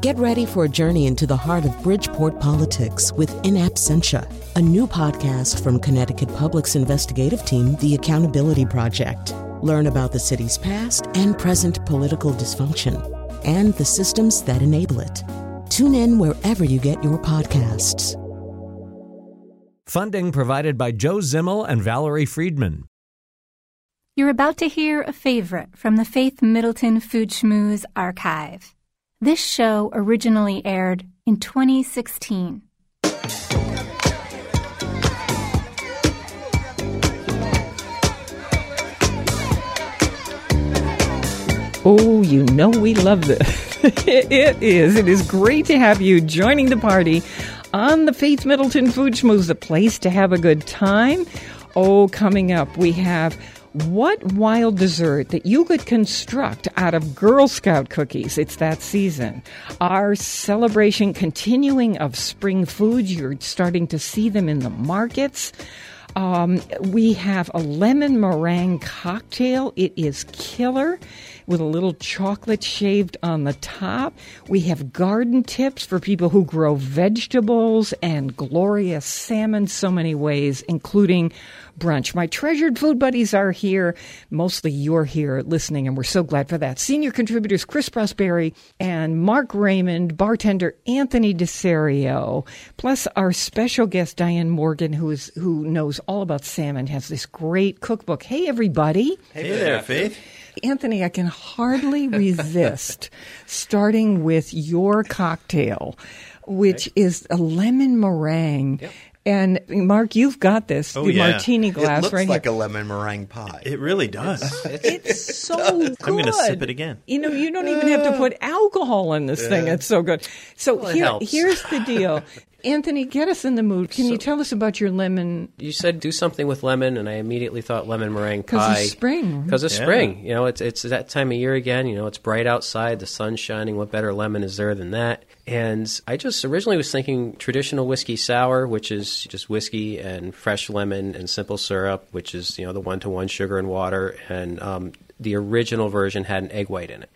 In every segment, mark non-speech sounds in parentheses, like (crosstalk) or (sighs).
Get ready for a journey into the heart of Bridgeport politics with In Absentia, a new podcast from Connecticut Public's investigative team, The Accountability Project. Learn about the city's past and present political dysfunction and the systems that enable it. Tune in wherever you get your podcasts. Funding provided by Joe Zimmel and Valerie Friedman. You're about to hear a favorite from the Faith Middleton Food Schmooze archive. This show originally aired in 2016. Oh, you know we love this. (laughs) it is. It is great to have you joining the party on the Faith Middleton Food Schmooze, the place to have a good time. Oh, coming up, we have what wild dessert that you could construct out of Girl Scout cookies? It's that season. Our celebration continuing of spring foods. You're starting to see them in the markets. Um, we have a lemon meringue cocktail. It is killer with a little chocolate shaved on the top. We have garden tips for people who grow vegetables and glorious salmon so many ways, including brunch. My treasured food buddies are here. Mostly you're here listening, and we're so glad for that. Senior contributors Chris Prosperi and Mark Raymond, bartender Anthony DeSerio, plus our special guest Diane Morgan, who is who knows all about salmon, has this great cookbook. Hey, everybody! Hey, hey there, Faith. Anthony, I can hardly (laughs) resist starting with your cocktail, which okay. is a lemon meringue. Yep. And Mark, you've got this oh, the yeah. martini glass it looks right like here. a lemon meringue pie. It really does. it's so good. I'm going to sip it again. You know, you don't even have to uh. put alcohol in this yeah. thing. It's so good. So well, here, here's the deal. (laughs) Anthony, get us in the mood. Can so, you tell us about your lemon? You said do something with lemon, and I immediately thought lemon meringue pie. Because of spring. Because of yeah. spring. You know, it's it's that time of year again. You know, it's bright outside, the sun's shining. What better lemon is there than that? And I just originally was thinking traditional whiskey sour, which is just whiskey and fresh lemon and simple syrup, which is you know the one to one sugar and water. And um, the original version had an egg white in it.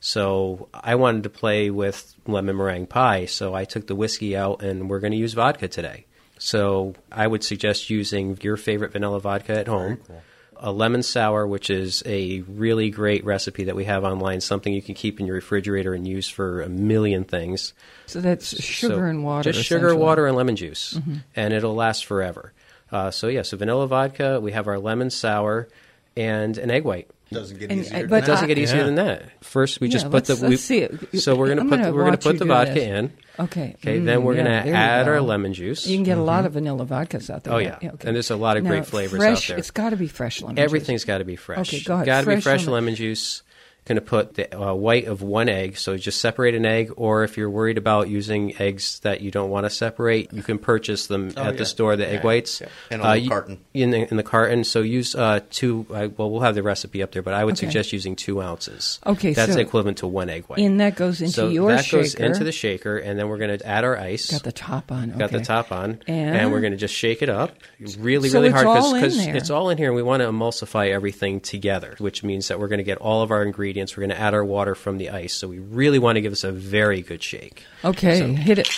So I wanted to play with lemon meringue pie, so I took the whiskey out and we're going to use vodka today. So I would suggest using your favorite vanilla vodka at home. Cool. A lemon sour, which is a really great recipe that we have online, something you can keep in your refrigerator and use for a million things. So that's sugar so and water. Just sugar, water, and lemon juice, mm-hmm. and it'll last forever. Uh, so yeah, so vanilla vodka. We have our lemon sour and an egg white. Doesn't get And- easier. but It doesn't I- get easier Yeah. than that. First, we Yeah, just put let's- the. let's we- see it. So we're gonna I'm put gonna the, we're gonna put the vodka this. in. Okay. Okay, Mm, then we're yeah, gonna there you add our lemon juice. You can get a lot of vanilla vodkas out there. Oh, right? yeah. And there's a lot of Now, great flavors out fresh, there. It's got to be fresh lemon. Juice. Everything's got to be fresh. Okay, go ahead. Got to be Fresh fresh lemon. lemon juice. Going to put the uh, white of one egg. So just separate an egg, or if you're worried about using eggs that you don't want to separate, you can purchase them Oh, at yeah. the store. The egg whites yeah. In a Uh, little you- carton. In the, in the carton. So use uh, two. Uh, well, we'll have the recipe up there, but I would Okay. suggest using two ounces. Okay, that's so- equivalent to one egg white. And that goes into so your that shaker. goes into the shaker, and then we're going to add our ice. Got the top on. Got the top on, And? we're going to just shake it up really, So really it's hard because it's all in here, and we want to emulsify everything together, which means that we're going to get all of our ingredients. We're going to add our water from the ice, so we really want to give this a very good shake. Okay, So- hit it.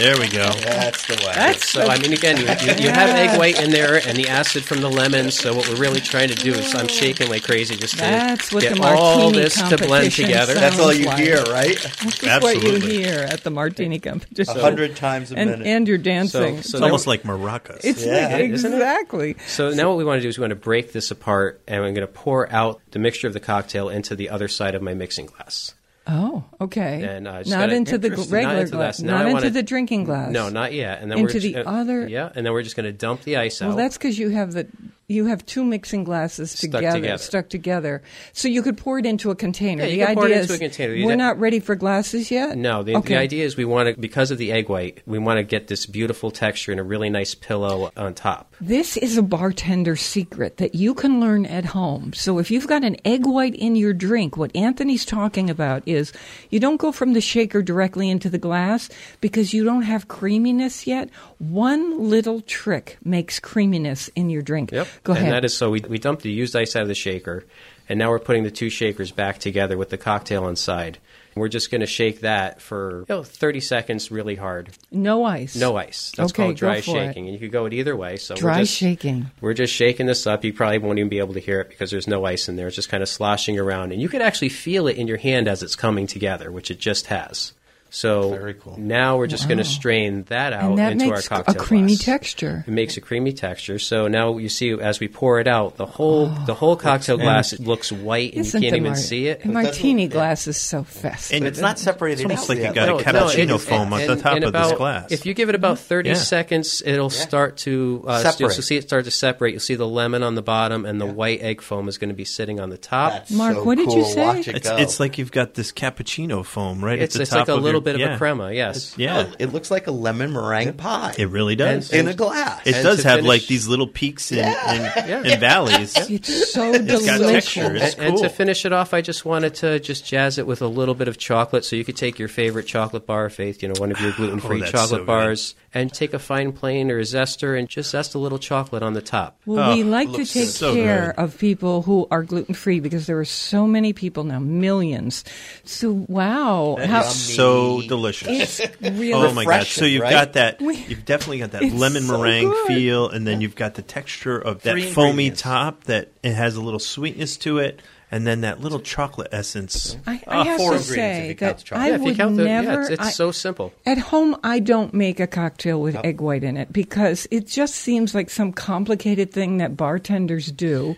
There we go. That's the way. That's So I mean, again, you, you, you have egg white in there and the acid from the lemon. So what we're really trying to do is I'm shaking like crazy just to That's what get the all this to blend together. That's all you like. hear, right? That's what you hear at the martini competition. A hundred times a and, minute. and you're dancing. So- so It's almost like maracas. it's Yeah. like, exactly. So now what we want to do is we want to break this apart, and I'm going to pour out the mixture of the cocktail into the other side of my mixing glass. Oh, okay. And, uh, not into the regular into glass. Not into wanna- the drinking glass. No, not yet. And then Into we're the just, uh, other- Yeah, and then we're just going to dump the ice Well, out. Well, that's because you have the you have two mixing glasses Stuck together, together. stuck together. So you could pour it into a container. Yeah, you the can pour it idea into is a container. We're not ready for glasses yet. No, the, okay. the idea is we want to, because of the egg white, we want to get this beautiful texture and a really nice pillow on top. This is a bartender secret that you can learn at home. So if you've got an egg white in your drink, what Anthony's talking about is you don't go from the shaker directly into the glass because you don't have creaminess yet. One little trick makes creaminess in your drink. Yep. Go ahead. And that is so we, we dump the used ice out of the shaker, And now we're putting the two shakers back together with the cocktail inside. We're just going to shake that for you know, 30 seconds really hard. No ice. No ice. That's Okay, called dry for it. shaking. And you could go it either way. So Dry we're just, shaking. We're just shaking this up. You probably won't even be able to hear it because there's no ice in there. It's just kind of sloshing around. And you could actually feel it in your hand as it's coming together, which it just has. So Very cool. now we're just going to strain that out into our cocktail. And that into makes our a creamy glass. texture. It makes a creamy texture. So now you see as we pour it out, the whole the whole cocktail glass looks white and you Oh, can't even mar- see it. The martini glass is so festive. And it's not separated It's almost like you yet. got a cappuccino no, it- foam at and- the top and of this glass. If you give it about 30 Yeah. seconds, it'll start to uh, Separate. You'll see it start to separate. You'll see the lemon on the bottom, and the white egg foam is going to be sitting on the top. That's Mark, so what did you say? It's, it's like you've got this cappuccino foam right it's at the top like of little your- bit of yeah. a crema. Yes. Yeah, Oh, it looks like a lemon meringue pie it really does. in a glass. it And does have finish- like these little peaks and, and, and valleys. It's so It's got delicious. texture. It's And, and to finish it off, I just wanted to just jazz it with a little bit of chocolate. So you could take your favorite chocolate bar, Faith, you know, one of your gluten (sighs) free Oh, chocolate so good. bars, and take a fine plane or a zester and just zest a little chocolate on the top. Well, Oh, we like to take so care good. of people who are gluten free because there are so many people now, millions. So, wow. How, so delicious. it's (laughs) really Oh my god! So you've right? got that. You've definitely got that It's lemon so meringue good. feel, and then you've got the texture of that Three foamy top that it has a little sweetness to it, and then that little chocolate essence. I, Uh, have four to ingredients if say you count that chocolate. I yeah, if you would count the, never. yeah, it's, it's I- so simple. At home, I don't make a cocktail with egg white in it because it just seems like some complicated thing that bartenders do.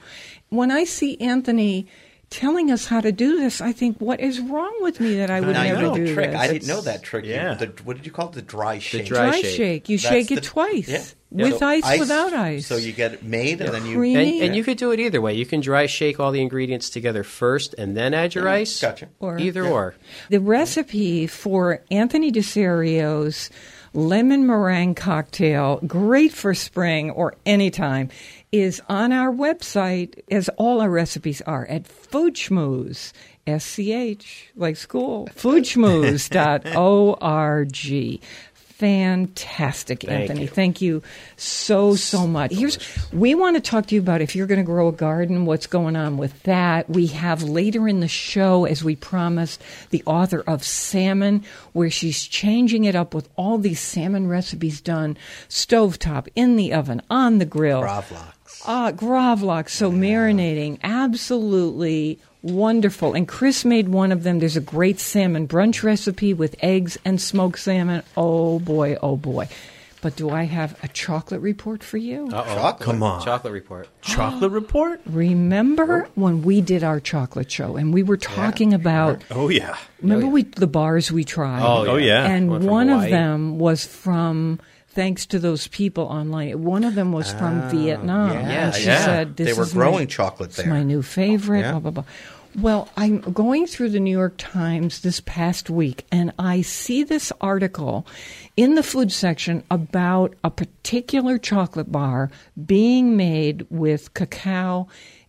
When I see Anthony telling us how to do this, I think, what is wrong with me that I would now you never know do trick. this? I didn't know that trick. Yeah. The, what did you call it? The dry shake. dry Dry shake. shake. You That's shake the- it twice yeah. with So ice, without ice. So you get it made, and then you Creamy. And, and you could do it either way. You can dry shake all the ingredients together first and then add your ice. Gotcha. Or- either or. The recipe for Anthony DeSerio's lemon meringue cocktail, great for spring or anytime, is on our website, as all our recipes are, at Foodschmooze, S-C-H, like school, (laughs) foodschmooze.org. Fantastic, Thank Anthony. you. Thank you so, so much. Here's we want to talk to you about if you're going to grow a garden, what's going on with that. We have later in the show, as we promised, the author of Salmon, where she's changing it up with all these salmon recipes done stovetop, in the oven, on the grill. Gravlax. Ah, gravlax, so marinating, absolutely wonderful. And Chris made one of them. There's a great salmon brunch recipe with eggs and smoked salmon. Oh boy, oh boy. But do I have a chocolate report for you? Chocolate. Come on, Chocolate report. (gasps) chocolate report. Remember when we did our chocolate show and we were talking about Oh yeah. remember we the bars we tried? Oh, Oh yeah. and One from one of them was from thanks to those people online. One of them was from oh, Vietnam. yeah, and she yeah. said this They were is growing my, chocolate it's there. my new favorite, Yeah. blah blah blah. Well, I'm going through the New York Times this past week and I see this article in the food section about a particular chocolate bar being made with cacao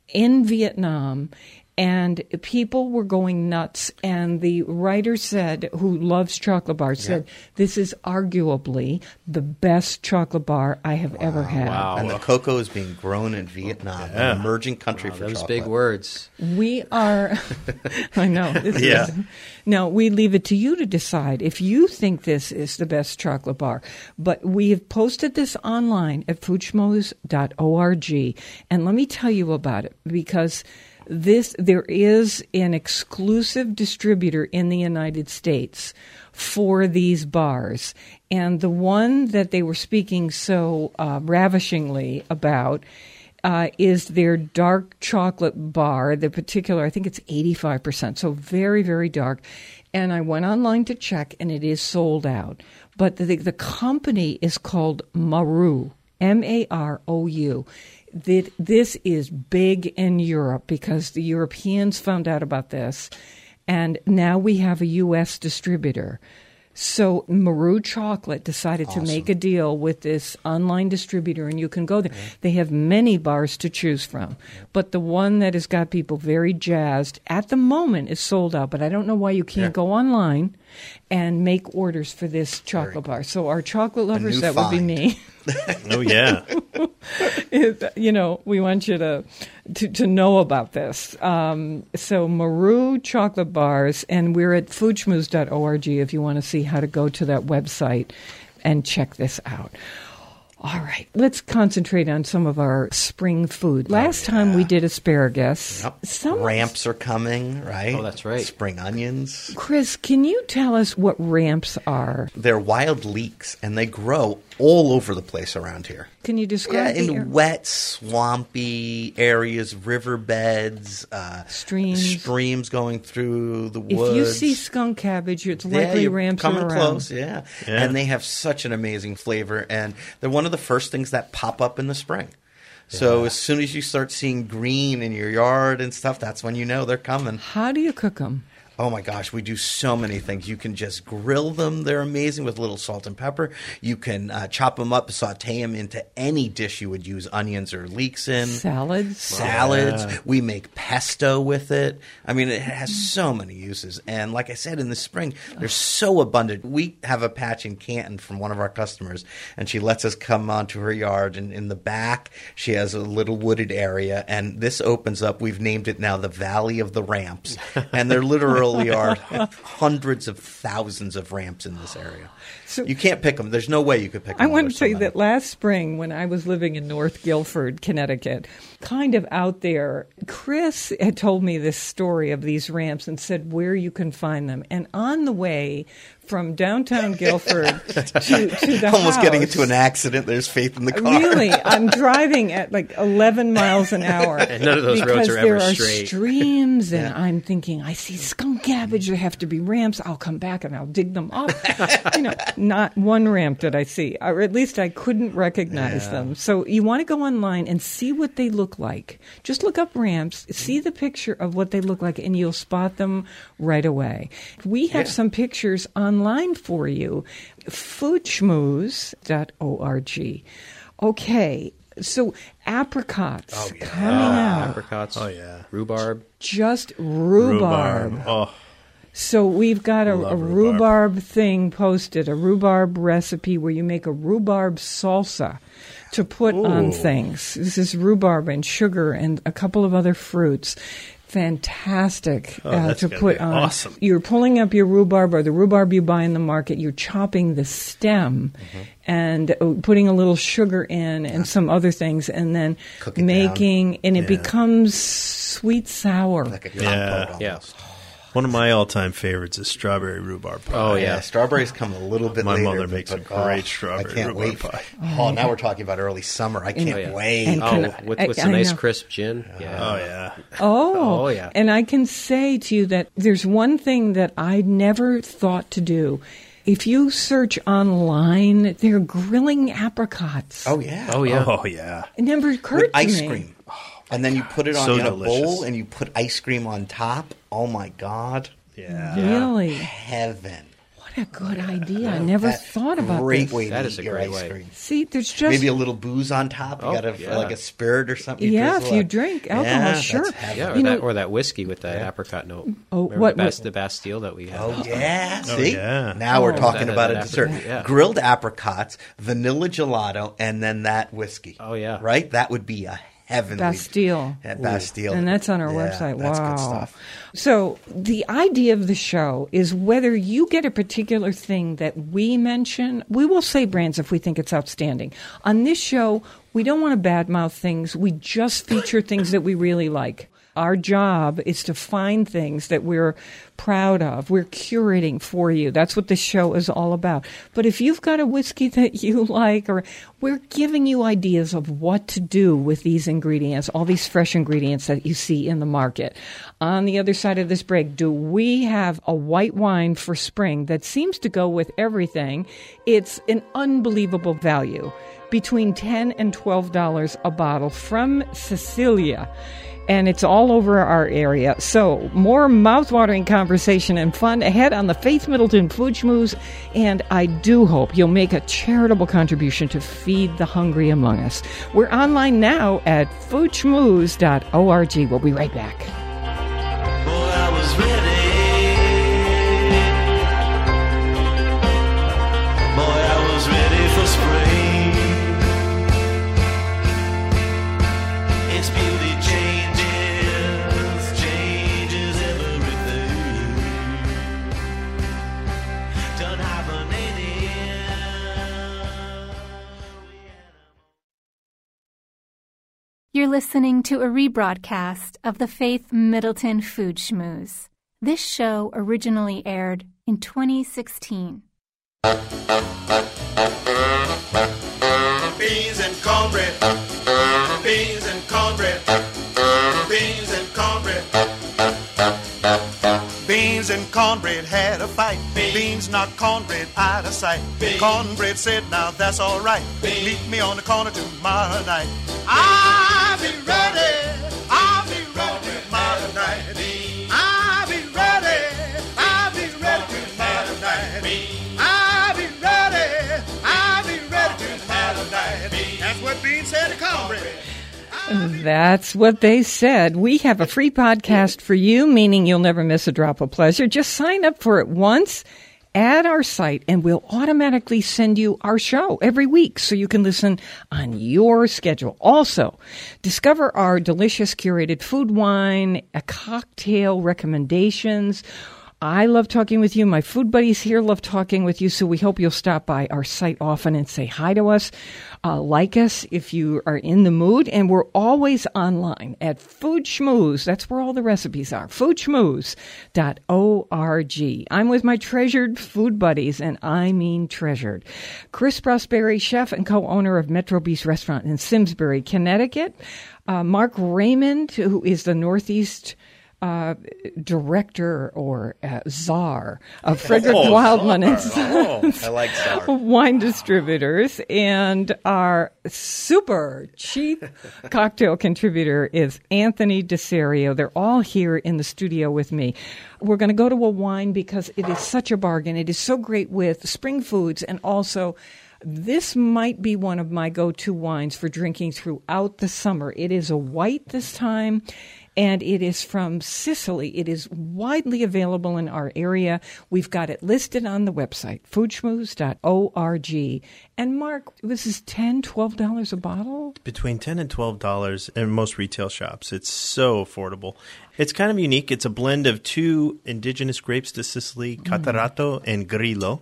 in Vietnam and people were going nuts and the writer said who loves chocolate bars said this is arguably the best chocolate bar i have ever had Wow. And the cocoa is being grown in Vietnam, an emerging country for Those chocolate. big words. we are (laughs) i know this Yeah. (laughs) is, now we leave it to you to decide if you think this is the best chocolate bar but we have posted this online at foodschmooze.org and let me tell you about it because this there is an exclusive distributor in the United States for these bars and the one that they were speaking so uh, ravishingly about uh, is their dark chocolate bar. The particular, I think it's 85%, so very, very dark. And I went online to check, and it is sold out. But the, the company is called Marou, M A R O U. That This is big in Europe because the Europeans found out about this, and now we have a U.S. distributor. So Marou Chocolate decided to make a deal with this online distributor, and you can go there. They have many bars to choose from, but the one that has got people very jazzed at the moment is sold out. But I don't know why you can't go online and make orders for this chocolate bar. So our chocolate lovers, new that would be me. (laughs) Oh yeah. (laughs) it- you know, we want you to to, to know about this. Um, so Marou chocolate bars, and we're at foodschmooze.org if you want to see how to go to that website and check this out. All right, let's concentrate on some of our spring food. Oh, Last time we did asparagus. Yep. Some Ramps are coming, right? Oh, that's right. Spring onions. Chris, can you tell us what ramps are? They're wild leeks, and they grow all over the place around here. Can you Yeah, describe the in ar- wet, swampy areas, riverbeds, uh, Streams. streams going through the woods. If you see skunk cabbage, it's Yeah, likely you're ramps are coming around. close, yeah. Yeah. And they have such an amazing flavor, and they're one of the first things that pop up in the spring. So as soon as you start seeing green in your yard and stuff, that's when you know they're coming. How do you cook them? Oh my gosh, we do so many things. You can just grill them; they're amazing with a little salt and pepper. You can uh, chop them up, saute them into any dish you would use onions or leeks in. Salads. Salads. We make pesto with it. I mean, it has so many uses. And like I said, in the spring, they're so abundant. We have a patch in Canton from one of our customers, and she lets us come onto her yard. And in the back, she has a little wooded area, and this opens up. We've named it now the Valley of the Ramps, and they're literally (laughs) are hundreds of thousands of ramps in this area. So- you can't pick them. There's no way you could pick them. I want to tell you that last spring, when I was living in North Guilford, Connecticut, kind of out there, Chris had told me this story of these ramps and said where you can find them. And on the way from downtown (laughs) Guilford (laughs) to, to the Almost getting into an accident. There's faith in the car. Really, (laughs) I'm driving at like 11 miles an hour. And none of those roads because are there ever are straight. streams, and I'm thinking, I see skunk cabbage. There have to be ramps. I'll come back and I'll dig them up. you know, not one ramp did I see, or at least I couldn't recognize them. So you want to go online and see what they look like. Just look up ramps, see the picture of what they look like, and you'll spot them right away. We have some pictures online for you. Foodschmooze.org. Okay. So apricots oh, coming ah, out. Apricots. Oh, yeah. Rhubarb. Just rhubarb. Oh, So we've got a, a rhubarb. rhubarb thing posted, a rhubarb recipe where you make a rhubarb salsa to put on things. This is rhubarb and sugar and a couple of other fruits. Fantastic Oh, uh, to put on. awesome. You're pulling up your rhubarb or the rhubarb you buy in the market. You're chopping the stem Mm-hmm. and uh, putting a little sugar in and some other things, and then Cook it down. making, and it Yeah. becomes sweet sour. like a compote Yeah. almost. Yeah. One of my all-time favorites is strawberry rhubarb pie. Oh, Yeah, yeah. strawberries come a little bit later. My later. mother but- makes a but, oh, great strawberry I can't rhubarb wait. pie. Oh, now we're talking about early summer. I can't Oh, yeah. wait. And Oh, can- with, I- with I some nice know. crisp gin. Oh, yeah. Oh yeah. Oh, Oh, yeah. And I can say to you that there's one thing that I never thought to do. If you search online, they're grilling apricots. oh yeah. Oh, yeah. Oh yeah. It never occurred With to ice me. cream. And then you put it on So in a bowl and you put ice cream on top. Oh my god. Yeah. Really? Heaven. What a good idea. I never That- thought about Great this. way That to is eat a your great ice way. cream. See, there's just Maybe a little booze on top. You Oh, got to yeah. like a spirit or something. you Yeah, if you up. drink alcohol, Yeah, sure. Yeah, or, You that, know- or that whiskey with that apricot note. Oh, Remember what- the, Bas- what- the Bastille that we had? Oh uh-huh. yeah, Oh, see. yeah. Now we're Oh. talking That- about a dessert: apricot, yeah. grilled apricots, vanilla gelato, and then that whiskey. Oh, yeah. right. That would be a heavenly Bastille. Bastille, And that's on our Yeah, website. That's wow. good stuff. So, the idea of the show is whether you get a particular thing that we mention, we will say brands if we think it's outstanding. On this show, we don't want to badmouth things, we just feature things that we really like. Our job is to find things that we're proud of. We're curating for you. That's what this show is all about. But if you've got a whiskey that (laughs) you like, or we're giving you ideas of what to do with these ingredients, all these fresh ingredients that you see in the market. On the other side of this break, do we have a white wine for spring that seems to go with everything? It's an unbelievable value. Between 10 and $12 a bottle from Sicilia and it's all over our area. So, more mouthwatering conversation and fun ahead on the Faith Middleton Food Schmooze, and I do hope you'll make a charitable contribution to feed the hungry among us. We're online now at foodschmooze.org. We'll be right back. You're listening to a rebroadcast of the Faith Middleton Food Schmooze. This show originally aired in 2016. Beans and cornbread. Beans and cornbread. Beans and cornbread. Beans and cornbread had a fight. Beans knocked cornbread out of sight. Cornbread said, now that's all right. Meet me on the corner tomorrow night. I'll That's what they said. We have a free podcast for you, meaning you'll never miss a drop of pleasure. Just sign up for it once at our site and we'll automatically send you our show every week so you can listen on your schedule. Also, discover our delicious curated food wine, a cocktail recommendations. I love talking with you. My food buddies here love talking with you. So we hope you'll stop by our site often and say hi to us. Uh, like us if you are in the mood. And we're always online at Food Schmooze. That's where all the recipes are. Foodschmooze.org. I'm with my treasured food buddies, and I mean treasured. Chris Prosperi, chef and co-owner of Metro Bis Restaurant in Simsbury, Connecticut. Uh, Mark Raymond, who is the Northeast uh, director or uh, czar of Frederick Oh, Wildman and Oh, Sons I like (laughs) wine distributors, and our super cheap (laughs) cocktail contributor is Anthony DeSerio. They're all here in the studio with me. We're going to go to a wine because it is such a bargain. It is so great with spring foods and also. This might be one of my go to wines for drinking throughout the summer. It is a white this time, and it is from Sicily. It is widely available in our area. We've got it listed on the website, foodschmooze.org. And Mark, this is $10, $12 a bottle? between ten and twelve dollars in most retail shops. It's so affordable. It's kind of unique. It's a blend of two indigenous grapes to Sicily, Catarratto and Grillo,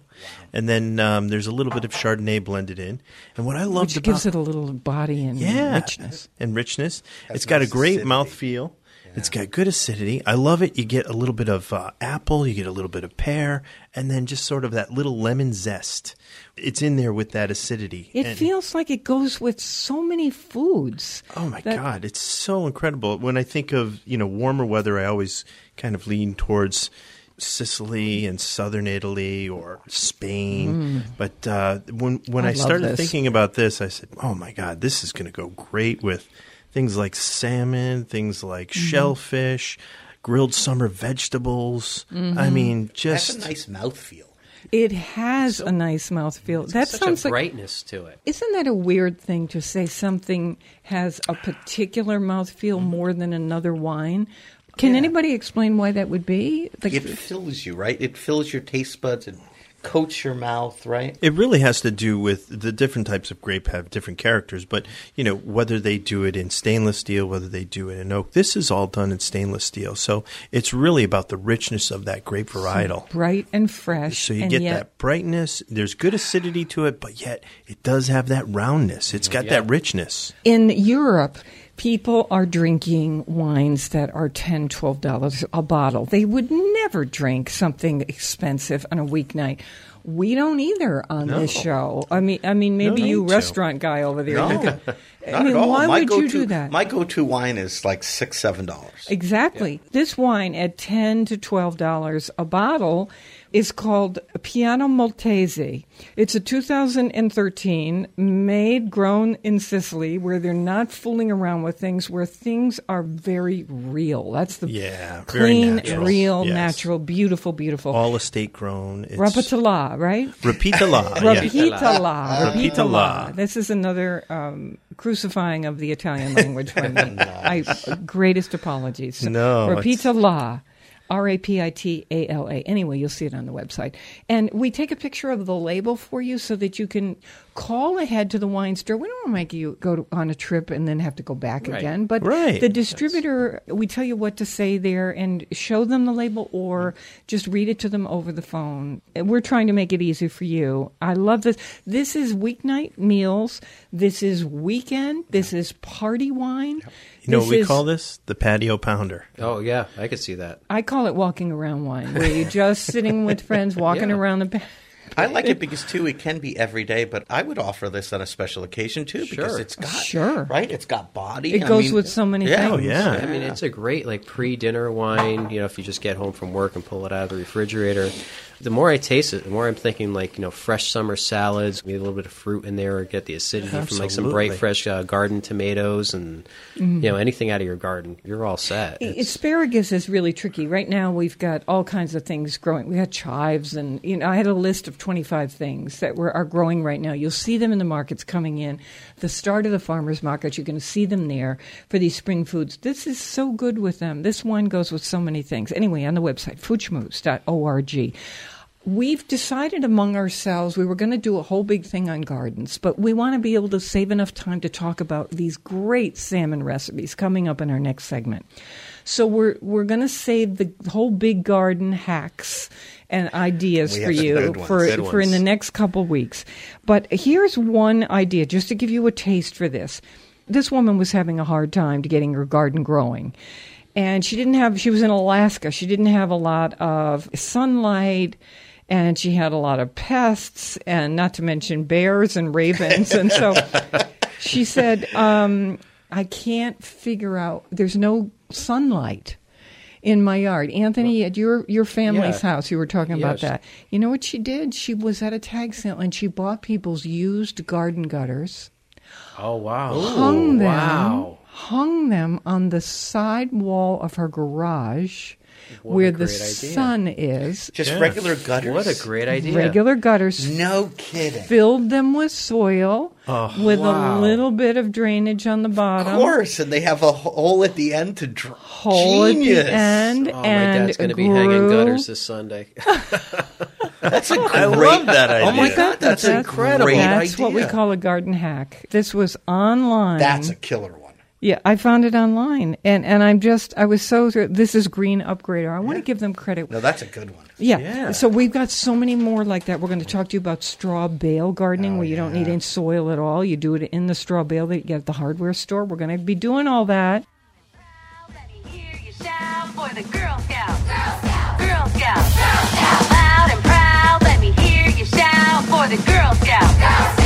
and then um, there's a little bit of Chardonnay blended in. And what I love Which about gives it a little body and yeah, richness. and richness. Has it's got a great mouthfeel. It's got good acidity. I love it. You get a little bit of uh, apple, you get a little bit of pear, and then just sort of that little lemon zest. It's in there with that acidity. It And- feels like it goes with so many foods. Oh my that- god, it's so incredible. When I think of, you know, warmer weather, I always kind of lean towards Sicily and southern Italy or Spain. But uh, when when I I, started this. thinking about this, I said, "Oh my god, this is going to go great with things like salmon, things like Mm-hmm. shellfish, grilled summer vegetables. Mm-hmm. I mean, That's just a nice mouthfeel. It has a nice mouthfeel. That Such sounds a like brightness to it. Isn't that a weird thing to say something has a particular mouthfeel Mm-hmm. more than another wine? Can anybody explain why that would be? Like, It fills you, right? It fills your taste buds. It coats your mouth, right? It really has to do with the different types of grape have different characters, but you know whether they do it in stainless steel, whether they do it in oak. This is all done in stainless steel, so it's really about the richness of that grape varietal. bright and fresh. So you and get yet, that brightness. There's good acidity to it, but yet it does have that roundness. It's got that richness. In Europe, people are drinking wines that are $10, $12 a bottle. They would never drink something expensive on a weeknight. We don't either on this show. I mean, I mean, maybe No you need to. restaurant guy over there. No, could- (laughs) I not mean, at all. why my would go-to, you do that? My go-to wine is like six, seven dollars. Exactly. This wine at ten to twelve dollars a bottle is called Piano Maltese. It's a 2013 made grown in Sicily, where they're not fooling around with things, where things are very real. That's the Yeah, very clean, natural. real, Yes. natural, beautiful, beautiful. All estate grown. It's Rapatala, right? Repitala. yeah. (laughs) Rapitala. Repitala. Rapitala. This is another um, crucifying of the Italian language for me. (laughs) I, greatest apologies. No, Rapitala. R A P I T A L A. Anyway, you'll see it on the website. And we take a picture of the label for you so that you can call ahead to the wine store. We don't want to make you go to, on a trip and then have to go back Right. again. But Right. the distributor, we tell you what to say there and show them the label or just read it to them over the phone. We're trying to make it easy for you. I love this. This is weeknight meals. This is weekend. This is party wine. You know This what we is- call this? The patio pounder. Oh yeah, I could see that. I call it walking around wine, where you're just sitting with (laughs) friends, walking Yeah. around the. Pa- I like it because too it can be every day, but I would offer this on a special occasion too because Sure. it's got Sure. right. It's got body. It I goes mean, with so many yeah. things. Oh, yeah. I mean, it's a great like pre-dinner wine. You know, if you just get home from work and pull it out of the refrigerator. The more I taste it, the more I'm thinking like you know fresh summer salads, maybe a little bit of fruit in there, or get the acidity from like some bright fresh uh, garden tomatoes and Mm-hmm. you know anything out of your garden. You're all set. It's- Asparagus is really tricky. Right now, we've got all kinds of things growing. We got chives, and you know, I had a list of 25 things that were, are growing right now. You'll see them in the markets coming in. The start of the farmers market, you're going to see them there for these spring foods. This is so good with them. This wine goes with so many things. Anyway, on the website, foodschmooze.org. We've decided among ourselves we were going to do a whole big thing on gardens, but we want to be able to save enough time to talk about these great salmon recipes coming up in our next segment. So we're we're going to save the whole big garden hacks and ideas We for you ones, for good for in the next couple weeks. But here's one idea just to give you a taste for this. This woman was having a hard time to getting her garden growing. And she didn't have she was in Alaska. She didn't have a lot of sunlight and she had a lot of pests and not to mention bears and ravens and so (laughs) she said um, i can't figure out there's no sunlight in my yard. Anthony at your your family's Yeah. house you were talking about that. You know what she did? She was at a tag sale and she bought people's used garden gutters oh wow, hung them wow. Hung them on the side wall of her garage What where the idea. sun is Just Yeah. regular gutters. What a great idea! regular gutters No kidding. filled them with soil oh, with wow. a little bit of drainage on the bottom. Of course, and they have a hole at the end to draw. Hole Genius. at the end, Oh, my dad's going to be hanging gutters this Sunday. (laughs) That's a great. I love that idea. Oh my god, that's, That's- incredible. That's idea. what we call a garden hack. This was online. That's a killer one. Yeah. I found it online, and and I'm just I was so this is Green Upgrader. I want to give them credit. No, that's a good one. Yeah. Yeah. So we've got so many more like that. We're going to talk to you about straw bale gardening, Oh, where you don't need any soil at all. You do it in the straw bale that you get at the hardware store. We're going to be doing all that. Let me hear you shout for the Girl Scouts.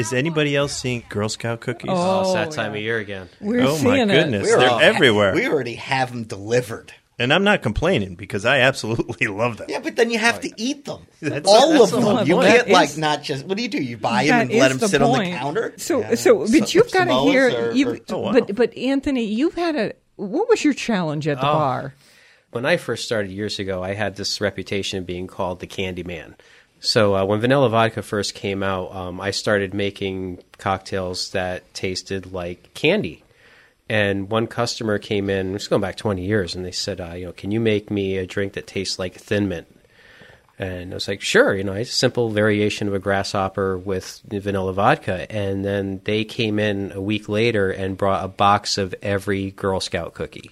Is anybody else seeing Girl Scout cookies? oh, oh it's that Oh, time yeah. of year again. We're Oh, my seeing goodness. it. They're all- everywhere. We already have them delivered. And I'm not complaining because I absolutely (laughs) love them. Yeah, but then you have oh, to eat them. (laughs) That's- All that's of the them. whole You point. can't That like is- not just. What do you do? You buy them That and let is them sit point. on the counter. So, Yeah. so, but So- you've got to Samoas hear. or- you or- Oh, wow. But, but Anthony, you've had a. What was your challenge at the Oh. bar? When I first started years ago, I had this reputation of being called the Candy Man. So uh, when vanilla vodka first came out, um, I started making cocktails that tasted like candy. And one customer came in, it's going back 20 years, and they said, uh, you know, can you make me a drink that tastes like Thin Mint? And I was like, sure, you know, it's a simple variation of a grasshopper with vanilla vodka. And then they came in a week later and brought a box of every Girl Scout cookie.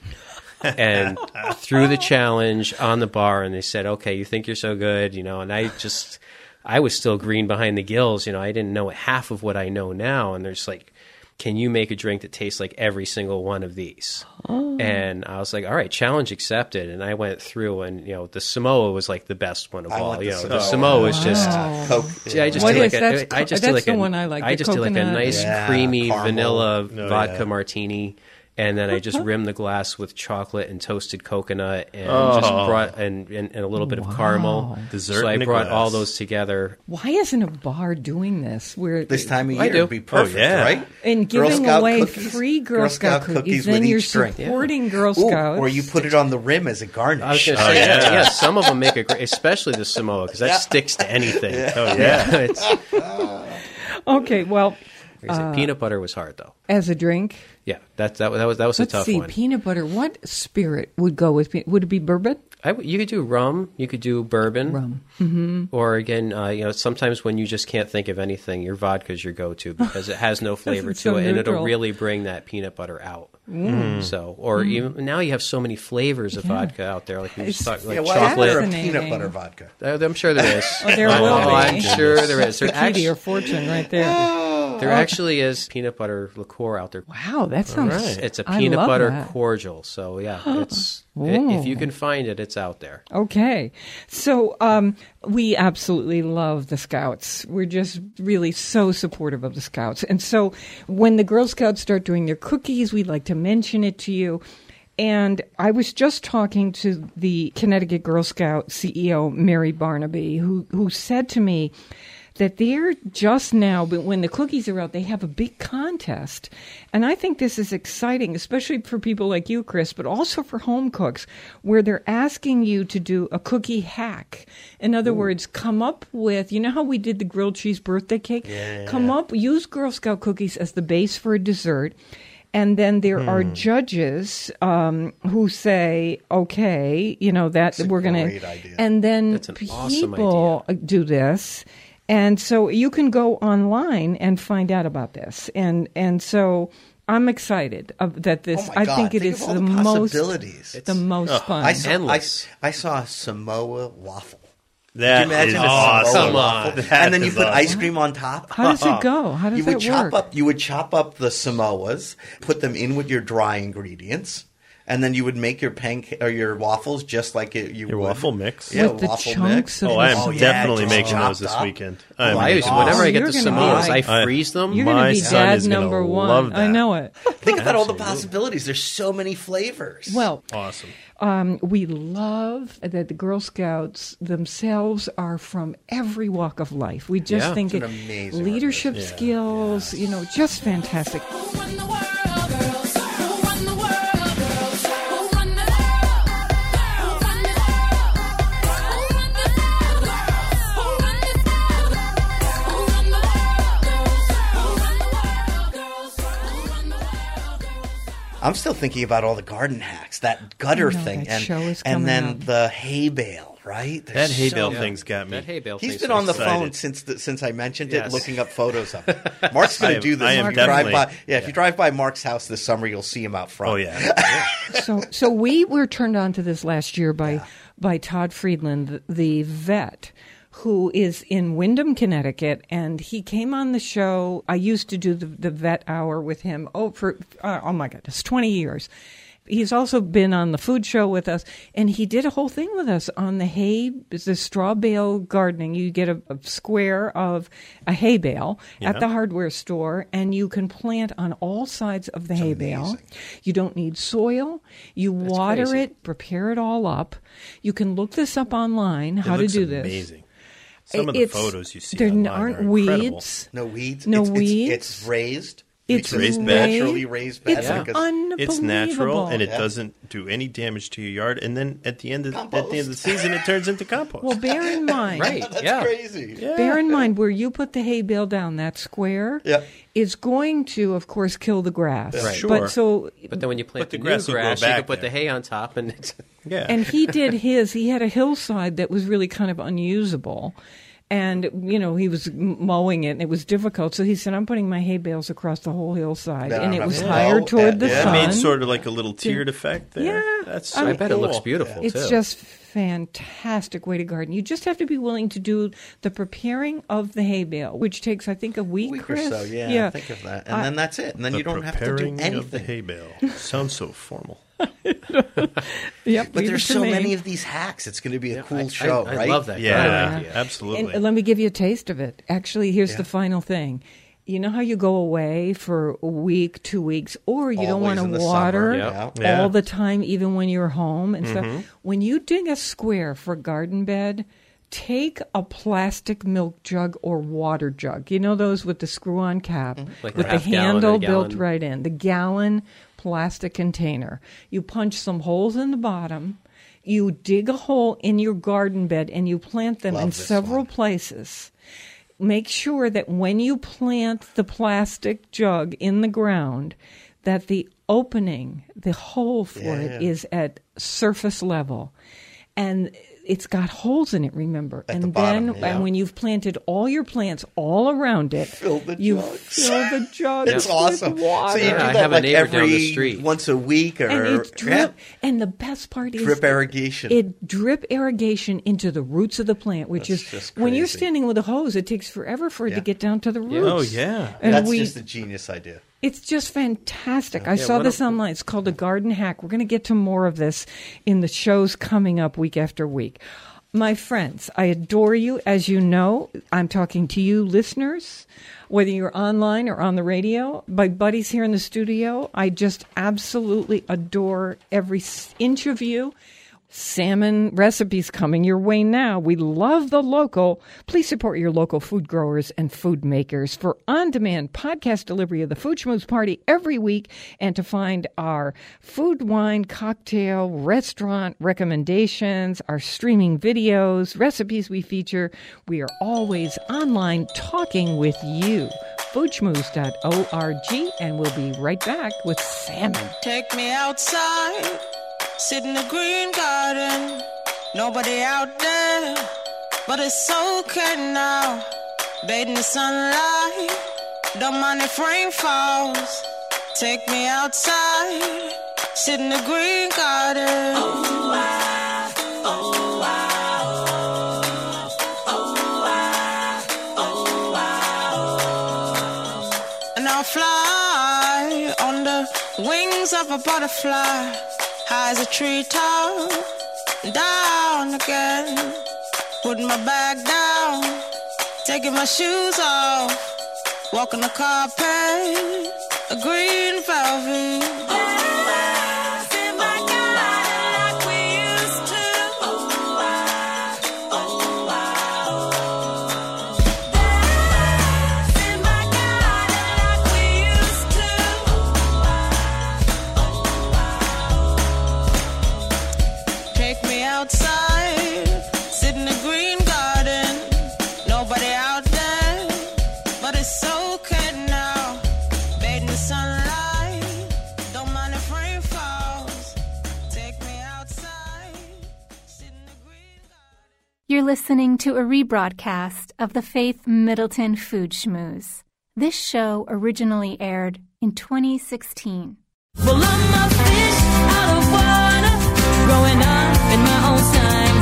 And threw the challenge on the bar, and they said, okay, you think you're so good, you know, and I just, I was still green behind the gills, you know, I didn't know half of what I know now. And they're like, can you make a drink that tastes like every single one of these? Oh. And I was like, all right, challenge accepted. And I went through, and you know, the Samoa was like the best one of I all. want You the know, the Samoa. Samoa was just. Coke. See, I just What do is- like that's a, I just do like the a, I like, I just do like a nice Yeah, creamy caramel. vanilla Oh, vodka yeah. martini, and then I just rimmed the glass with chocolate and toasted coconut, and Oh. just brought and, and, and a little bit of caramel. Dessert So I brought glass. all those together. Why isn't a bar doing this? Where This time of year would be perfect, Oh, yeah. right? and giving away cookies- free Girl, Scout, cookies, then with you're each drink. supporting Girl Ooh, or you put it on the rim as a garnish. I was going to Oh, say, yeah. yeah. yeah, some of them make a great, especially the Samoa, because that sticks to anything. (laughs) Oh yeah. (laughs) it's, okay, well, like I said, peanut butter was hard though. as a drink, Yeah, that that, that was that was a let's tough see, one. peanut butter. What spirit would go with? Pe- would it be bourbon? I w you could do rum, you could do bourbon, Rum. Mm-hmm. or again, uh, you know, sometimes when you just can't think of anything, your vodka's your go-to because it has no (laughs) flavor to so it, and it'll really bring that peanut butter out. So, or even now you have so many flavors of vodka out there, like It's- talked, like yeah, why isn't there a chocolate. Fascinating. peanut butter vodka? Uh, I'm sure there is. Oh, there Oh, will be. I'm sure there is. There The key to actually, your fortune, right there. There actually is peanut butter liqueur out there. Wow, that sounds. right. It's a I peanut love butter that. cordial. So yeah, (gasps) it's i if you can find it, it's out there. Okay. So um, we absolutely love the Scouts. We're just really so supportive of the Scouts. And so when the Girl Scouts start doing their cookies, we'd like to mention it to you. And I was just talking to the Connecticut Girl Scout CEO, Mary Barnaby, who, who said to me, that they're just now, but when the cookies are out, they have a big contest. And I think this is exciting, especially for people like you, Chris, but also for home cooks, where they're asking you to do a cookie hack. In other words, come up with, you know how we did the grilled cheese birthday cake? Yeah. Come up, use Girl Scout cookies as the base for a dessert. And then there are Hmm. judges um, who say, okay, you know, that a we're going to. And then That's an awesome people do this. And so you can go online and find out about this. And and so I'm excited of, that this. Oh my I God, think it think is of the, the most possibilities. It's the most fun. I saw, I, Endless. I saw a Samoa waffle. That Could you imagine is a awesome. Come waffle? That and then you put awesome. ice cream on top. How does it go? How does you would that chop work? up you would chop up the Samoas, put them in with your dry ingredients, and then you would make your pancake or your waffles just like it, you Your would. waffle mix? Yeah, With the waffle chunks mix. of Oh, I am Samoa. definitely just making chopped those this up. weekend. Oh, I'm I used, making- whenever I get You're the gonna Samoas, be- I I- freeze them. You're My going to be son dad is gonna number one. love I that. know it. (laughs) Think about all the possibilities. There's so many flavors. Well, Awesome. um, we love that the Girl Scouts themselves are from every walk of life. We just Yeah. think It's it amazing leadership skills, you know, just fantastic. Who run the world, I'm still thinking about all the garden hacks, that gutter know, thing, that and show is and then up. the hay bale, right? That hay so bale many- thing's got me. That hay bale He's thing's been on the excited. phone since the, since I mentioned it, Yes. looking up photos of it. (laughs) Mark's going to do this. I am you drive definitely- by, yeah, if you drive by Mark's house this summer, you'll see him out front. Oh yeah. (laughs) so so we were turned on to this last year by by Todd Friedland, the, the vet, who is in Windham, Connecticut, and he came on the show. I used to do the, the vet hour with him. Oh, for uh, oh my goodness, twenty years. He's also been on the food show with us, and he did a whole thing with us on the hay, the straw bale gardening. You get a, a square of a hay bale at the hardware store, and you can plant on all sides of the hay bale. You don't need soil. You water crazy. it, prepare it all up. You can look this up online how to do this. Amazing. Some of the It's- photos you see there online aren't are incredible. weeds. No weeds. No it's, weeds. It's, it's raised. It's raised bed. naturally raised bed. It's because- unbelievable. It's natural and it Yeah. doesn't do any damage to your yard. And then at the end of at the end of the season, it turns into compost. Well, bear in (laughs) mind, Right. That's yeah. crazy. Bear in mind where you put the hay bale down, that square Yeah. is going to, of course, kill the grass. Right. Sure. But so, But then when you plant the the, grass new grass, you can put there. the hay on top, and it's yeah. and he did (laughs) his. He had a hillside that was really kind of unusable. And, you know, he was mowing it and it was difficult. So he said, I'm putting my hay bales across the whole hillside. Yeah, and it was higher well, toward the yeah. It sun. made sort of like a little tiered effect there. Yeah. That's I so I bet it looks cool. beautiful It's too. just fantastic way to garden. You just have to be willing to do the preparing of the hay bale, which takes, I think, a week, A week or so, yeah, yeah. Think of that, and I- then that's it. And then The you don't have to do preparing of the hay bale (laughs) sounds so formal. (laughs) Yep, But there's so me. many of these hacks. It's going to be a cool I, show, I, I right? love that. Yeah, Great idea. absolutely. And let me give you a taste of it. Actually, here's the final thing. you know how you go away for a week, two weeks, or you don't want to water summer, Yeah. yeah. Yeah. all the time, even when you're home and Mm-hmm. stuff. When you dig a square for garden bed, take a plastic milk jug or water jug. You know those with the screw-on cap mm-hmm. Like with the half gallon or a handle built right in the gallon plastic container. You punch some holes in the bottom. You dig a hole in your garden bed and you plant them Love in several one. places make sure that when you plant the plastic jug in the ground that the opening the hole for it Yeah. is at surface level and it's got holes in it remember At and the bottom, then yeah. and when you've planted all your plants all around it Fill the you jugs. fill the (laughs) jugs It's with awesome. water. So you do Yeah, that have a like every down the street. once a week or and it's drip yeah, and the best part is drip irrigation. it drip irrigation into the roots of the plant, which That's is just when you're standing with a hose, it takes forever for it to get down to the oh, roots. Oh, yeah. and That's we, just a genius idea. It's just fantastic. I saw this a- online. It's called a garden hack. We're going to get to more of this in the shows coming up week after week. My friends, I adore you. As you know, I'm talking to you, listeners, whether you're online or on the radio. My buddies here in the studio, I just absolutely adore every inch of you. Salmon recipes coming your way now. We love the local. Please support your local food growers and food makers for on demand podcast delivery of the Food Schmooze Party every week and to find our food, wine, cocktail, restaurant recommendations, our streaming videos, recipes we feature. We are always online talking with you. Foodschmooze.org, and we'll be right back with salmon. Take me outside, sit in the green garden. Nobody out there, but it's okay now. Bathe in the sunlight, don't mind if rain falls. Take me outside, sit in the green garden. Oh, I, oh, I'll fly on the wings of a butterfly, high as a treetop, down again. Putting my bag down, taking my shoes off, walking the carpet, a green velvet. Listening to a rebroadcast of the Faith Middleton Food Schmooze. This show originally aired in 2016. Well, I'm a fish out of water, growing up in my own time.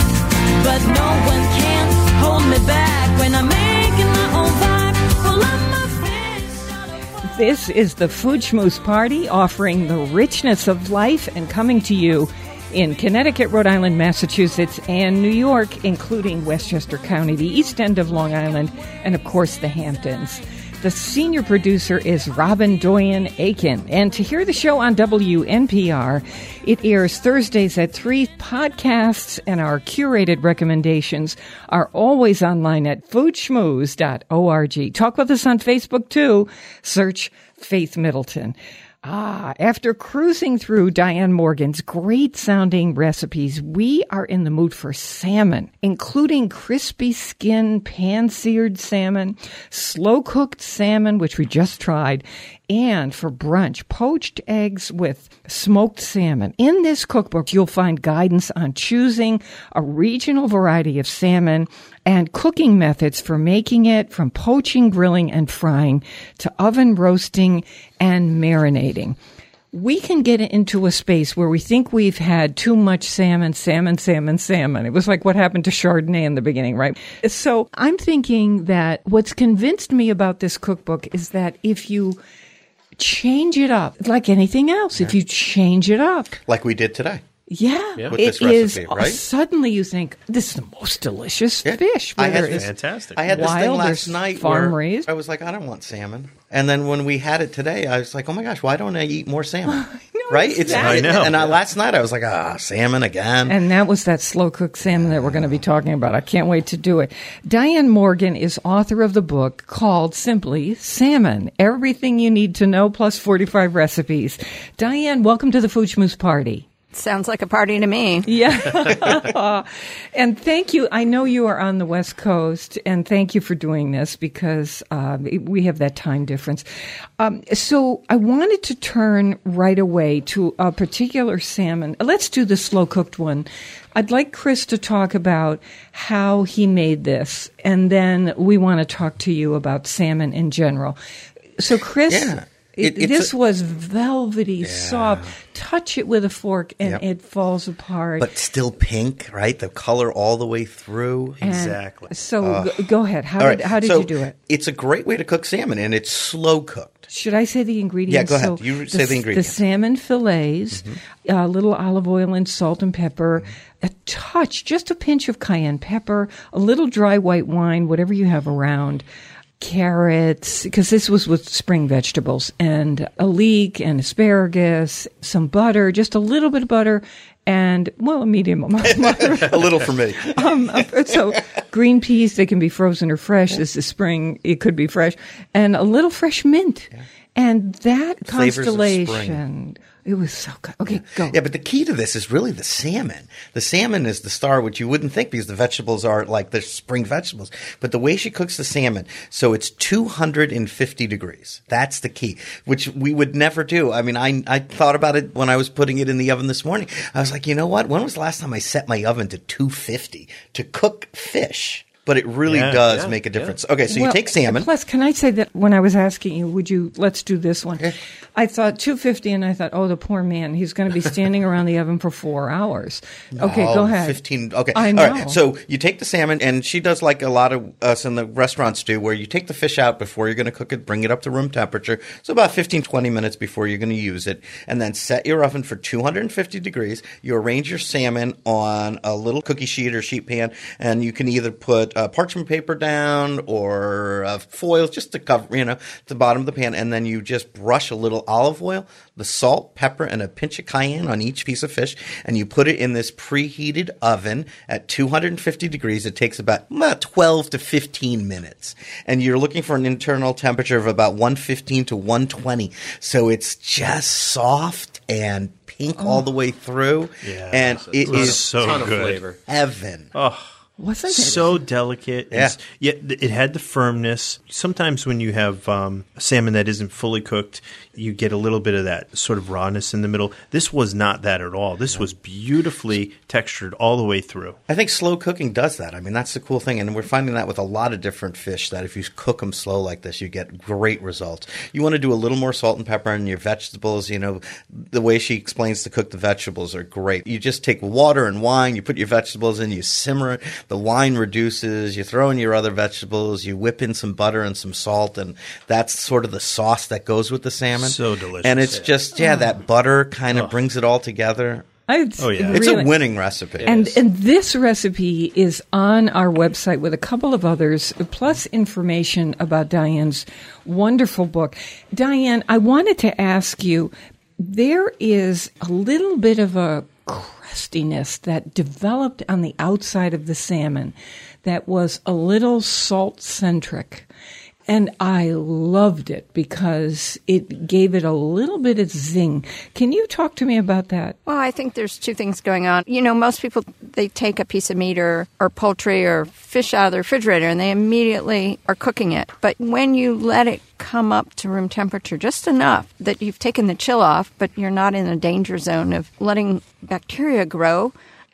But no one can hold me back when I'm making my own vibe. Well, I'm a fish out of water. This is the Food Schmooze Party offering the richness of life and coming to you in Connecticut, Rhode Island, Massachusetts, and New York, including Westchester County, the east end of Long Island, and of course the Hamptons. The senior producer is Robin Doyen Aiken. And to hear the show on WNPR, it airs Thursdays at 3. Podcasts and our curated recommendations are always online at foodschmooze.org. Talk with us on Facebook too. Search Faith Middleton. Ah, after cruising through Diane Morgan's great sounding recipes, we are in the mood for salmon, including crispy skin pan seared salmon, slow cooked salmon, which we just tried, and for brunch, poached eggs with smoked salmon. In this cookbook, you'll find guidance on choosing a regional variety of salmon and cooking methods for making it from poaching, grilling, and frying to oven roasting and marinating. We can get into a space where we think we've had too much salmon, salmon, salmon, salmon. It was like what happened to Chardonnay in the beginning, right? So I'm thinking that what's convinced me about this cookbook is that if you change it up, like anything else, if you change it up, Like we did today. Yeah, Yeah. It is- recipe, right? Suddenly, you think this is the most delicious Yeah. fish. I had this- it's Fantastic. I had this thing last night farm where raised? I was like, I don't want salmon. And then when we had it today, I was like, oh my gosh, why don't I eat more salmon? (laughs) right? It's I know. And I, last night I was like, ah, salmon again. And that was that slow cooked salmon that we're going to be talking about. I can't wait to do it. Diane Morgan is author of the book called simply Salmon Everything You Need to Know plus 45 Recipes. Diane, welcome to the Food Schmooze Party. Sounds like a party to me. Yeah. (laughs) (laughs) and thank you. I know you are on the West Coast, and thank you for doing this because uh, we have that time difference. Um, so I wanted to turn right away to a particular salmon. Let's do the slow cooked one. I'd like Chris to talk about how he made this, and then we want to talk to you about salmon in general. So, Chris. Yeah. It- it- this a- was velvety, soft. Touch it with a fork, and Yep. it falls apart. but still pink, right? The color all the way through. And Exactly. So g- go ahead. How did right, how did so you do it? It's a great way to cook salmon, and it's slow cooked. Should I say the ingredients? Yeah, go ahead. So You say the s- ingredients. Mm-hmm. The salmon fillets, a little olive oil and salt and pepper, a touch, just a pinch of cayenne pepper, a little dry white wine, whatever you have around. Carrots, because this was with spring vegetables, and a leek and asparagus, some butter, just a little bit of butter, and well, a medium amount. (laughs) a little for me. (laughs) um, uh, so green peas, they can be frozen or fresh. This is spring; it could be fresh, and a little fresh mint, and that Flavors constellation. It was so good. Okay, go. Yeah, but the key to this is really the salmon. The salmon is the star, which you wouldn't think because the vegetables are like the spring vegetables. But the way she cooks the salmon, so it's 250 degrees. That's the key, which we would never do. I mean, I, I thought about it when I was putting it in the oven this morning. I was like, you know what? When was the last time I set my oven to 250 to cook fish? But it really Yeah, does yeah, make a yeah. difference. Okay, so Well, you take salmon. Plus, can I say that when I was asking you, would you let's do this one? Eh. I thought 250, and I thought, oh, the poor man, he's going to be standing around the oven for four hours. (laughs) Okay, Oh, go ahead. 15. Okay. I know. right. So you take the salmon, and she does like a lot of us in the restaurants do, where you take the fish out before you're going to cook it, bring it up to room temperature. So about 15, 20 minutes before you're going to use it, and then set your oven for 250 degrees. You arrange your salmon on a little cookie sheet or sheet pan, and you can either put uh, parchment paper down or uh, foil just to cover, you know, the bottom of the pan, and then you just brush a little olive oil, the salt, pepper, and a pinch of cayenne on each piece of fish, and you put it in this preheated oven at 250 degrees. It takes about, about 12 to 15 minutes, and you're looking for an internal temperature of about 115 to 120. So it's just soft and pink all the way through, Yeah. and it is It was is so ton of good. flavor. heaven. Wasn't it? so delicate. Yeah. It's- Yet it had the firmness. Sometimes when you have um, salmon that isn't fully cooked, you get a little bit of that sort of rawness in the middle. This was not that at all. This was beautifully textured all the way through. I think slow cooking does that. I mean, that's the cool thing, and we're finding that with a lot of different fish. That if you cook them slow like this, you get great results. You want to do a little more salt and pepper in your vegetables. You know, the way she explains to cook the vegetables are great. You just take water and wine, you put your vegetables in, you simmer it. The wine reduces. You throw in your other vegetables. You whip in some butter and some salt, and that's sort of the sauce that goes with the salmon. So delicious. And it's just yeah, that butter kind of brings it all together. I, Oh, yeah. It's a winning recipe. And and this recipe is on our website with a couple of others, plus information about Diane's wonderful book. Diane, I wanted to ask you, there is a little bit of a that developed on the outside of the salmon that was a little salt centric. And I loved it because it gave it a little bit of zing. Can you talk to me about that? Well, I think there's two things going on. You know, most people they take a piece of meat or, or poultry or fish out of the refrigerator and they immediately are cooking it. But when you let it come up to room temperature just enough that you've taken the chill off, but you're not in a danger zone of letting bacteria grow,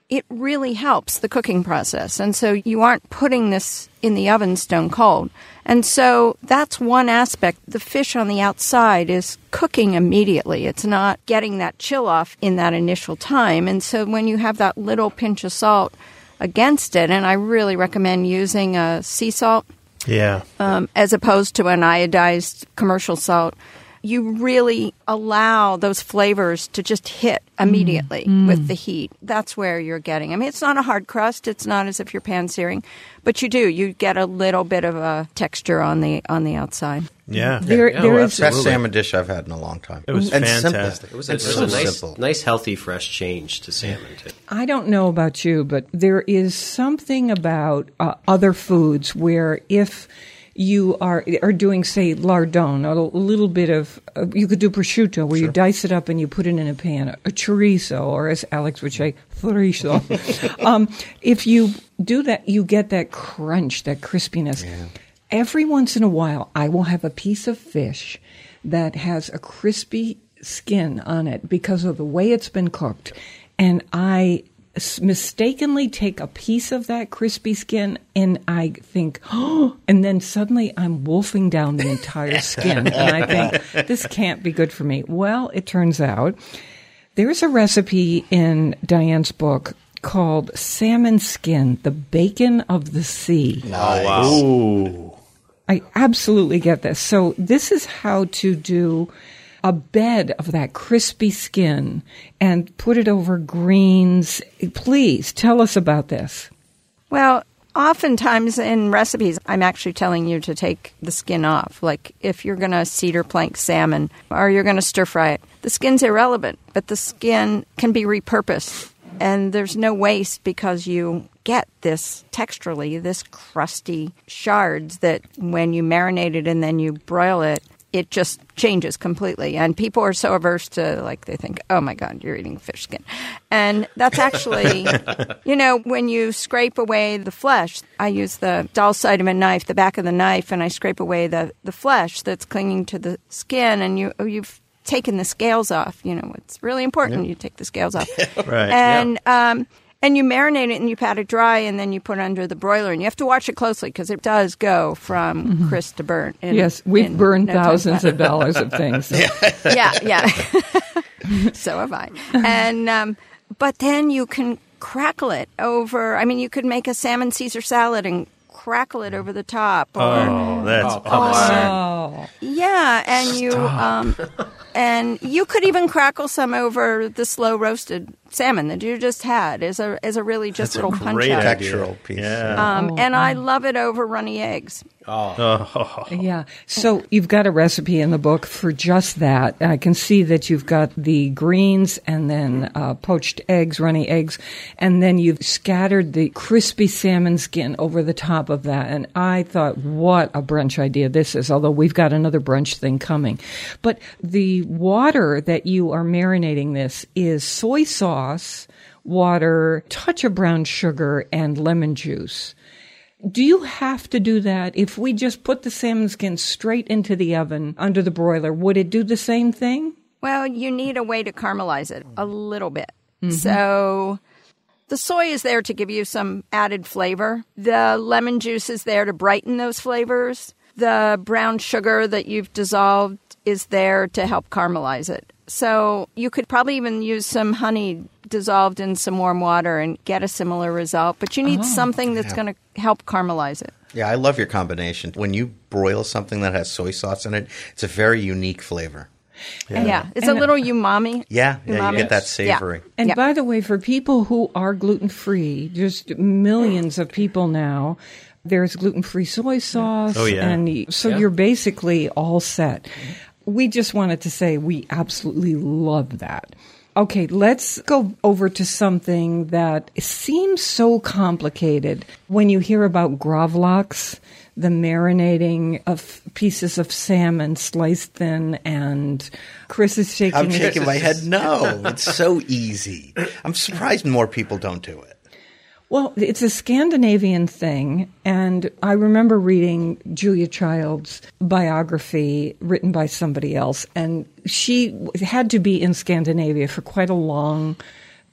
it really helps the cooking process. And so you aren't putting this in the oven stone cold. And so that's one aspect. The fish on the outside is cooking immediately. It's not getting that chill off in that initial time. And so when you have that little pinch of salt against it, and I really recommend using a sea salt Yeah. um, as opposed to an iodized commercial salt. You really allow those flavors to just hit immediately with the heat. That's where you're getting. I mean, it's not a hard crust. It's not as if you're pan searing, but you do. You get a little bit of a texture on the on the outside. Yeah. There, Yeah, there oh, is Best salmon dish I've had in a long time. It was And simple. fantastic. It was a, it was so a nice, simple. nice, healthy, fresh change to salmon too. I don't know about you, but there is something about uh, other foods where if you are are doing say lardon, a little bit of uh, you could do prosciutto where you dice it up and you put it in a pan, a chorizo, or as Alex would say, chorizo. (laughs) um, if you do that, you get that crunch, that crispiness. Every once in a while, I will have a piece of fish that has a crispy skin on it because of the way it's been cooked. And I mistakenly take a piece of that crispy skin and I think, oh, and then suddenly I'm wolfing down the entire (laughs) skin. and I think, this can't be good for me. Well, it turns out there's a recipe in Diane's book called Salmon Skin, the bacon of the sea. Oh, Ooh. I absolutely get this. So this is how to do a bed of that crispy skin and put it over greens. Please tell us about this. Well, oftentimes in recipes, I'm actually telling you to take the skin off. Like if you're going to cedar plank salmon or you're going to stir fry it, the skin's irrelevant, but the skin can be repurposed. And there's no waste because you get this texturally, this crusty shards that when you marinate it and then you broil it, it just changes completely. And people are so averse to, like, they think, oh my God, you're eating fish skin. And that's actually, (laughs) you know, when you scrape away the flesh, I use the Dahlseidman knife, the back of the knife, and I scrape away the, the flesh that's clinging to the skin, and you, you've taken the scales off. You know, it's really important you take the scales off. (laughs) Right. And, um, and you marinate it and you pat it dry and then you put it under the broiler and you have to watch it closely because it does go from crisp to burnt. in- yes, we've in burned no thousands of dollars of things. (laughs) yeah, yeah. (laughs) so have I. And um, but then you can crackle it over. I mean, you could make a salmon Caesar salad and crackle it over the top. Or, Oh, that's Oh, come. Oh, yeah, and you um, and you could even crackle some over the slow roasted salmon that you just had as a as a really just That's a little punch great out. Textural piece. Yeah. Um, and I love it over runny eggs. Oh. yeah. So you've got a recipe in the book for just that. I can see that you've got the greens and then uh, poached eggs, runny eggs, and then you've scattered the crispy salmon skin over the top of that. And I thought, what a brunch idea this is, although we've got another brunch thing coming. But the water that you are marinating this is soy sauce, water, touch of brown sugar, and lemon juice. Do you have to do that? If we just put the salmon skin straight into the oven under the broiler, would it do the same thing? Well, you need a way to caramelize it a little bit. Mm-hmm. So the soy is there to give you some added flavor. The lemon juice is there to brighten those flavors. The brown sugar that you've dissolved is there to help caramelize it. So you could probably even use some honey dissolved in some warm water and get a similar result, but you need oh. something that's going to help caramelize it. Yeah, I love your combination. When you broil something that has soy sauce in it, it's a very unique flavor. Yeah, it's a uh, little umami. Yeah, yeah, Umami. you get that Yeah. savory. And Yeah. by the way, for people who are gluten free, just millions of people now, there's gluten free soy sauce. Oh, yeah. And so Yeah. you're basically all set. We just wanted to say we absolutely love that. Okay, let's go over to something that seems so complicated when you hear about gravlax, the marinating of pieces of salmon sliced thin, and Chris is shaking. I'm shaking my head. No, it's so easy. I'm surprised more people don't do it. Well, it's a Scandinavian thing, and I remember reading Julia Child's biography written by somebody else, and she had to be in Scandinavia for quite a long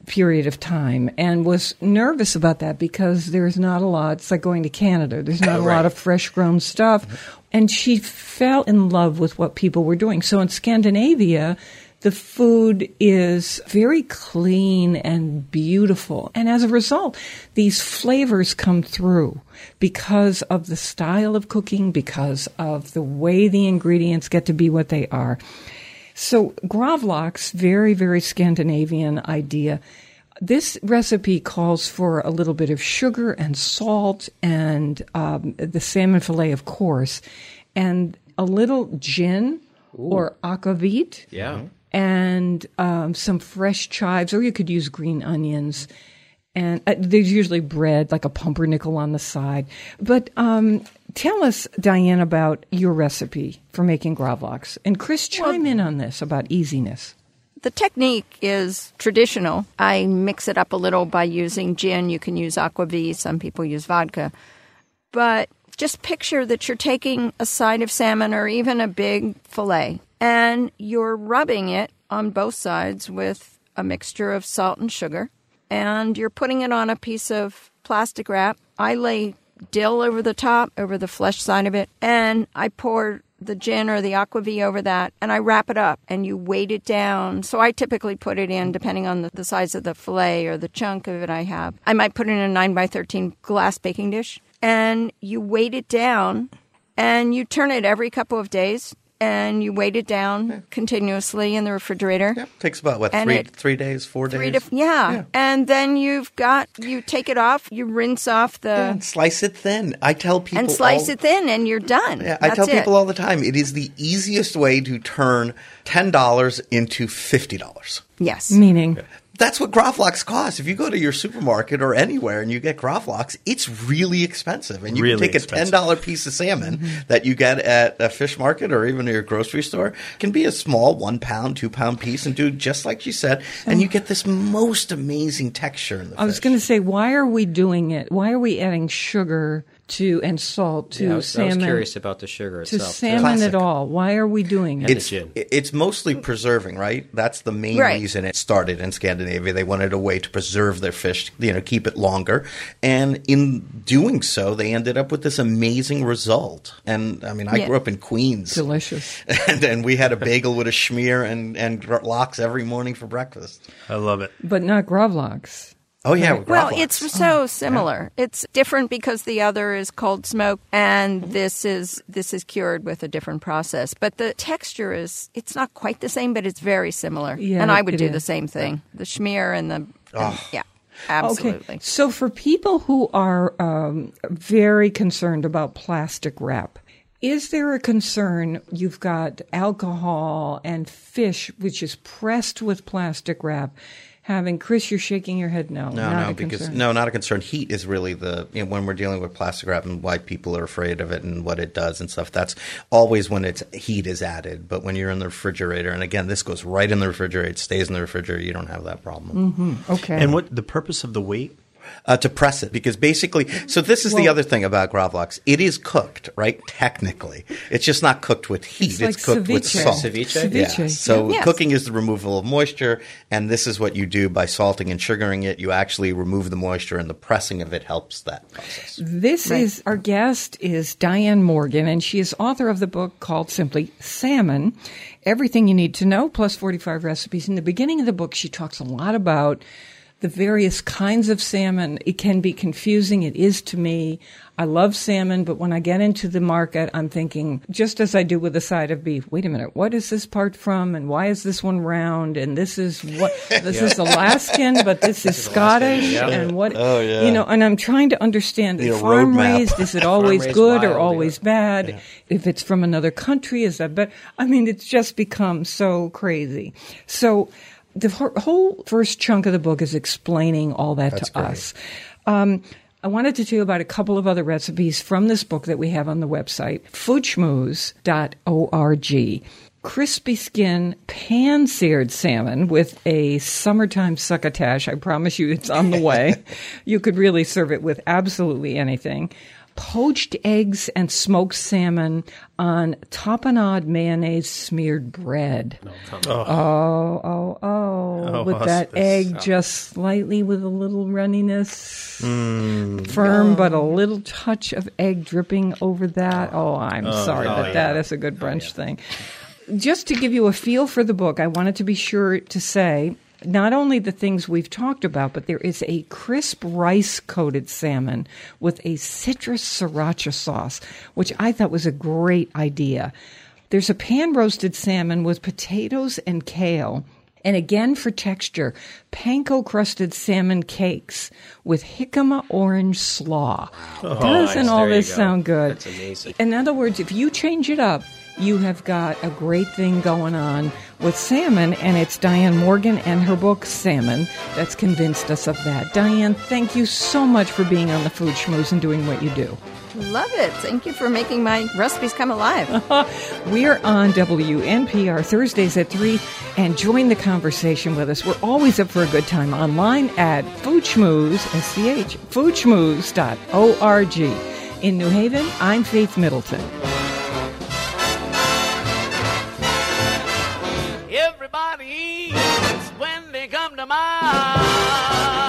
period of time and was nervous about that because there's not a lot. It's like going to Canada. There's not a lot of fresh grown stuff. And she fell in love with what people were doing. So in Scandinavia, The food is very clean and beautiful. And as a result, these flavors come through because of the style of cooking, because of the way the ingredients get to be what they are. So, gravlax, very, very Scandinavian idea. This recipe calls for a little bit of sugar and salt and um, the salmon fillet, of course, and a little gin or aquavit Yeah. And um, some fresh chives, or you could use green onions. And uh, there's usually bread, like a pumpernickel on the side. But um, tell us, Diane, about your recipe for making gravlax. And Chris, chime in on this about easiness. The technique is traditional. I mix it up a little by using gin. You can use aquavit. Some people use vodka. But just picture that you're taking a side of salmon or even a big fillet and you're rubbing it on both sides with a mixture of salt and sugar and you're putting it on a piece of plastic wrap. I lay dill over the top, over the flesh side of it, and I pour the gin or the aquavit over that and I wrap it up and you weight it down. So I typically put it in, depending on the, the size of the filet or the chunk of it I have. I might put it in a 9 by 13 glass baking dish and you weight it down and you turn it every couple of days and you weight it down continuously in the refrigerator. Yeah. Takes about what And three it- three days, four Three days. to, yeah. and then you've got you take it off, you rinse off the and slice it thin. I tell people and slice all- it thin, and you're done. Yeah, I That's tell it. people all the time it is the easiest way to turn ten dollars into fifty dollars. Yes. Meaning, That's what Gravlax costs. If you go to your supermarket or anywhere and you get Gravlax, it's really expensive. And you Really can take expensive. a ten dollar piece of salmon that you get at a fish market or even your grocery store. It can be a small one pound, two pound piece and do just like you said, and you get this most amazing texture in the I was going to say, why are we doing it? Why are we adding sugar to and salt to Yeah, I, was, I was salmon? curious about the sugar to itself. too. salmon Classic. at all? Why are we doing it? It's it's mostly preserving, right? That's the main Right. reason it started in Scandinavia. They wanted a way to preserve their fish, you know, keep it longer, and in doing so, they ended up with this amazing result. And I mean, I Yeah. grew up in Queens, Delicious. (laughs) and, and we had a bagel with a schmear and and lox every morning for breakfast. I love it. But not gravlax. Oh yeah, with Well, Gravlax. it's so similar. It's different because the other is cold smoke, and this is this is cured with a different process. But the texture is it's not quite the same, but it's very similar. Yeah, and I would do is. the same thing. The schmear and the and- Oh. yeah, absolutely. Okay. So for people who are um, very concerned about plastic wrap, is there a concern you've got alcohol and fish, which is pressed with plastic wrap? Having Chris, you're shaking your head. No, No, not no, a because concern. no, not a concern. Heat is really the you know, when we're dealing with plastic wrap and why people are afraid of it and what it does and stuff. That's always when it's heat is added. But when you're in the refrigerator, and again, this goes right in the refrigerator, it stays in the refrigerator. You don't have that problem. Mm-hmm. Okay. And what the purpose of the weight? Uh, to press it, because basically, so this is the other thing about gravlax. It is cooked, right? Technically, it's just not cooked with heat. It's It's, like cooked with ceviche. salt. Ceviche? Yeah. So Yes. cooking is the removal of moisture, and this is what you do by salting and sugaring it. You actually remove the moisture, and the pressing of it helps that process. This is our guest is Diane Morgan, and she is author of the book called simply Salmon Everything You Need to Know, plus 45 recipes. In the beginning of the book, she talks a lot about the various kinds of salmon. It can be confusing. It is to me. I love salmon, but when I get into the market, I'm thinking, just as I do with a side of beef, wait a minute, what is this part from? And why is this one round? And this is what, (laughs) this is Alaskan, but this is Scottish. yeah. And what, Oh, yeah. you know, and I'm trying to understand, a Farm raised, is it (laughs) always good or always yeah. bad? If it's from another country, is that better? I mean, it's just become so crazy. So the whole- first chunk of the book is explaining all that That's to great. us. Um, I wanted to tell you about a couple of other recipes from this book that we have on the website, foodschmooze.org. Crispy skin pan seared salmon with a summertime succotash. I promise you it's on the way. (laughs) you could really serve it with absolutely anything. Poached eggs and smoked salmon on tapenade mayonnaise smeared bread. Oh. Oh, oh, oh, oh, Oh, with that hospice. egg just slightly with a little runniness, mm. firm, but a little touch of egg dripping over that. Oh, oh I'm sorry, oh, but yeah. that is a good brunch thing. just to give you a feel for the book, I wanted to be sure to say not only the things we've talked about, but there is a crisp rice coated salmon with a citrus sriracha sauce, which I thought was a great idea. There's a pan roasted salmon with potatoes and kale. And again, for texture, panko crusted salmon cakes with jicama orange slaw. Oh, Doesn't nice. all There this sound good? That's amazing. In other words, if you change it up, you have got a great thing going on with salmon, and it's Diane Morgan and her book Salmon that's convinced us of that. Diane, thank you so much for being on the Food Schmooze and doing what you do. Love it. Thank you for making my recipes come alive. (laughs) We're on WNPR Thursdays at 3, and join the conversation with us. We're always up for a good time online at Foodschmooze, S-C-H, foodschmooze.org. In New Haven, I'm Faith Middleton. When they come to my